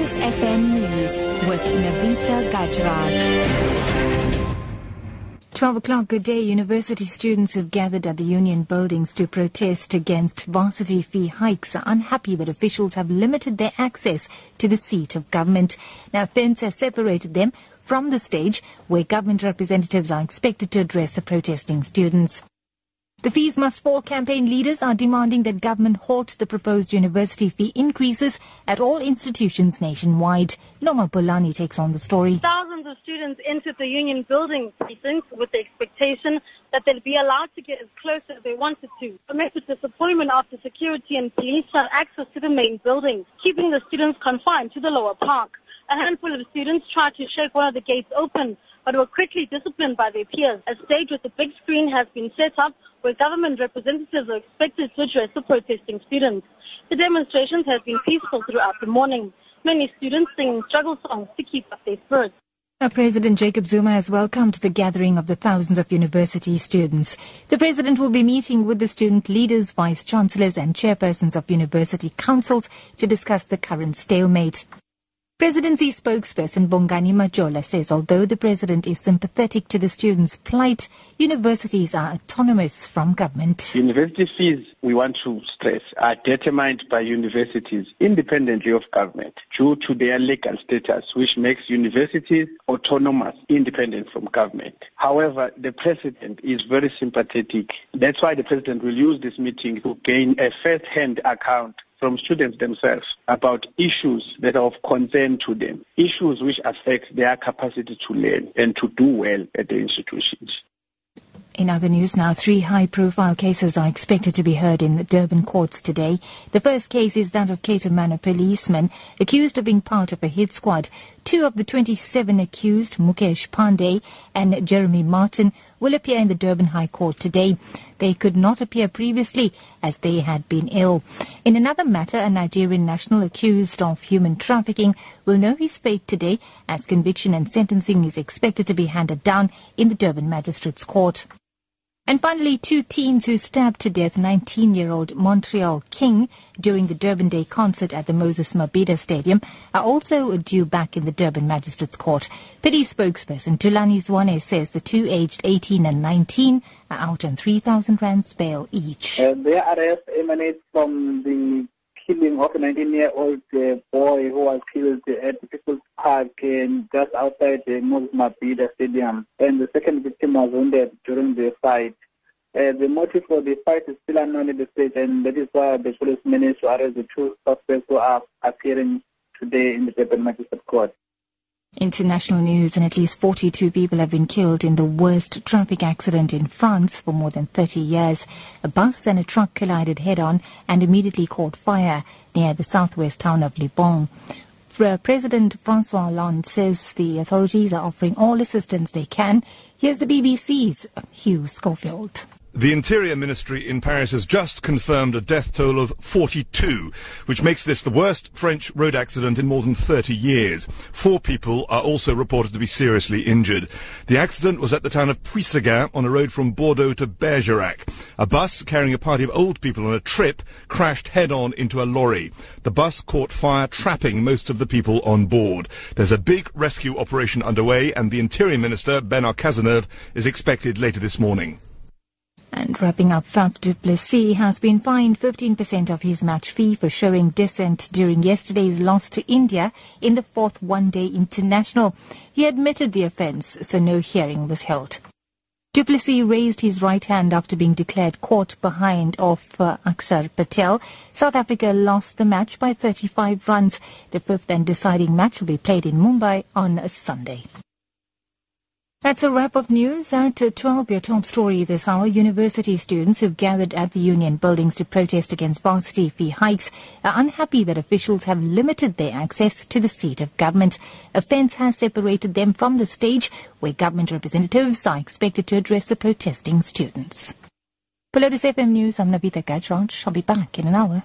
Lotus FM News with Navita Gajraj. 12 o'clock, good day. University students who've gathered at the union buildings to protest against varsity fee hikes are unhappy that officials have limited their access to the seat of government. Now, FENS has separated them from the stage where government representatives are expected to address the protesting students. The Fees Must Fall campaign leaders are demanding that government halt the proposed university fee increases at all institutions nationwide. Noma Bolani takes on the story. Thousands of students entered the union building precinct with the expectation that they'll be allowed to get as close as they wanted to. A massive disappointment after security and police had access to the main building, keeping the students confined to the lower park. A handful of students tried to shake one of the gates open, but were quickly disciplined by their peers. A stage with a big screen has been set up where government representatives are expected to address the protesting students. The demonstrations have been peaceful throughout the morning. Many students singing struggle songs to keep up their spirits. Now, President Jacob Zuma has welcomed the gathering of the thousands of university students. The president will be meeting with the student leaders, vice chancellors and chairpersons of university councils to discuss the current stalemate. Presidency spokesperson Bongani Majola says although the president is sympathetic to the students' plight, universities are autonomous from government. University fees, we want to stress, are determined by universities independently of government due to their legal status, which makes universities autonomous, independent from government. However, the president is very sympathetic. That's why the president will use this meeting to gain a first-hand account from students themselves about issues that are of concern to them, issues which affect their capacity to learn and to do well at the institutions. In other news now, three high-profile cases are expected to be heard in the Durban courts today. The first case is that of Cato Manor policeman accused of being part of a hit squad. Two of the 27 accused, Mukesh Pandey and Jeremy Martin, will appear in the Durban High Court today. They could not appear previously as they had been ill. In another matter, a Nigerian national accused of human trafficking will know his fate today as conviction and sentencing is expected to be handed down in the Durban Magistrates Court. And finally, two teens who stabbed to death 19-year-old Montreal King during the Durban Day concert at the Moses Mabhida Stadium are also due back in the Durban Magistrates Court. Pity spokesperson Thulani Zwane says the two aged 18 and 19 are out on 3,000 rands bail each. Uh, their arrest emanates from the killing of a 19-year-old uh, boy who was killed at the People's Park in just outside the Moses Mabhida Stadium. And the second victim was wounded during the fight. Uh, the motive for the fight is still unknown at the stage, and that is why the police managed to arrest the two suspects who are appearing today in the Durban Magistrate Court. International news and at least 42 people have been killed in the worst traffic accident in France for more than 30 years. A bus and a truck collided head on and immediately caught fire near the southwest town of Libourne. President Francois Hollande says the authorities are offering all assistance they can. Here's the BBC's Hugh Schofield. The Interior Ministry in Paris has just confirmed a death toll of 42, which makes this the worst French road accident in more than 30 years. Four people are also reported to be seriously injured. The accident was at the town of Puisséguin on a road from Bordeaux to Bergerac. A bus carrying a party of old people on a trip crashed head-on into a lorry. The bus caught fire, trapping most of the people on board. There's a big rescue operation underway, and the Interior Minister, Bernard Cazeneuve, is expected later this morning. And wrapping up, Faf du Plessis has been fined 15% of his match fee for showing dissent during yesterday's loss to India in the fourth one-day international. He admitted the offence, so no hearing was held. du Plessis raised his right hand after being declared caught behind off uh, Akshar Patel. South Africa lost the match by 35 runs. The fifth and deciding match will be played in Mumbai on a Sunday. That's a wrap of news at 12. Your top story this hour. University students who've gathered at the union buildings to protest against varsity fee hikes are unhappy that officials have limited their access to the seat of government. A fence has separated them from the stage where government representatives are expected to address the protesting students. For Lotus FM News, I'm Navita Gajraj. I'll be back in an hour.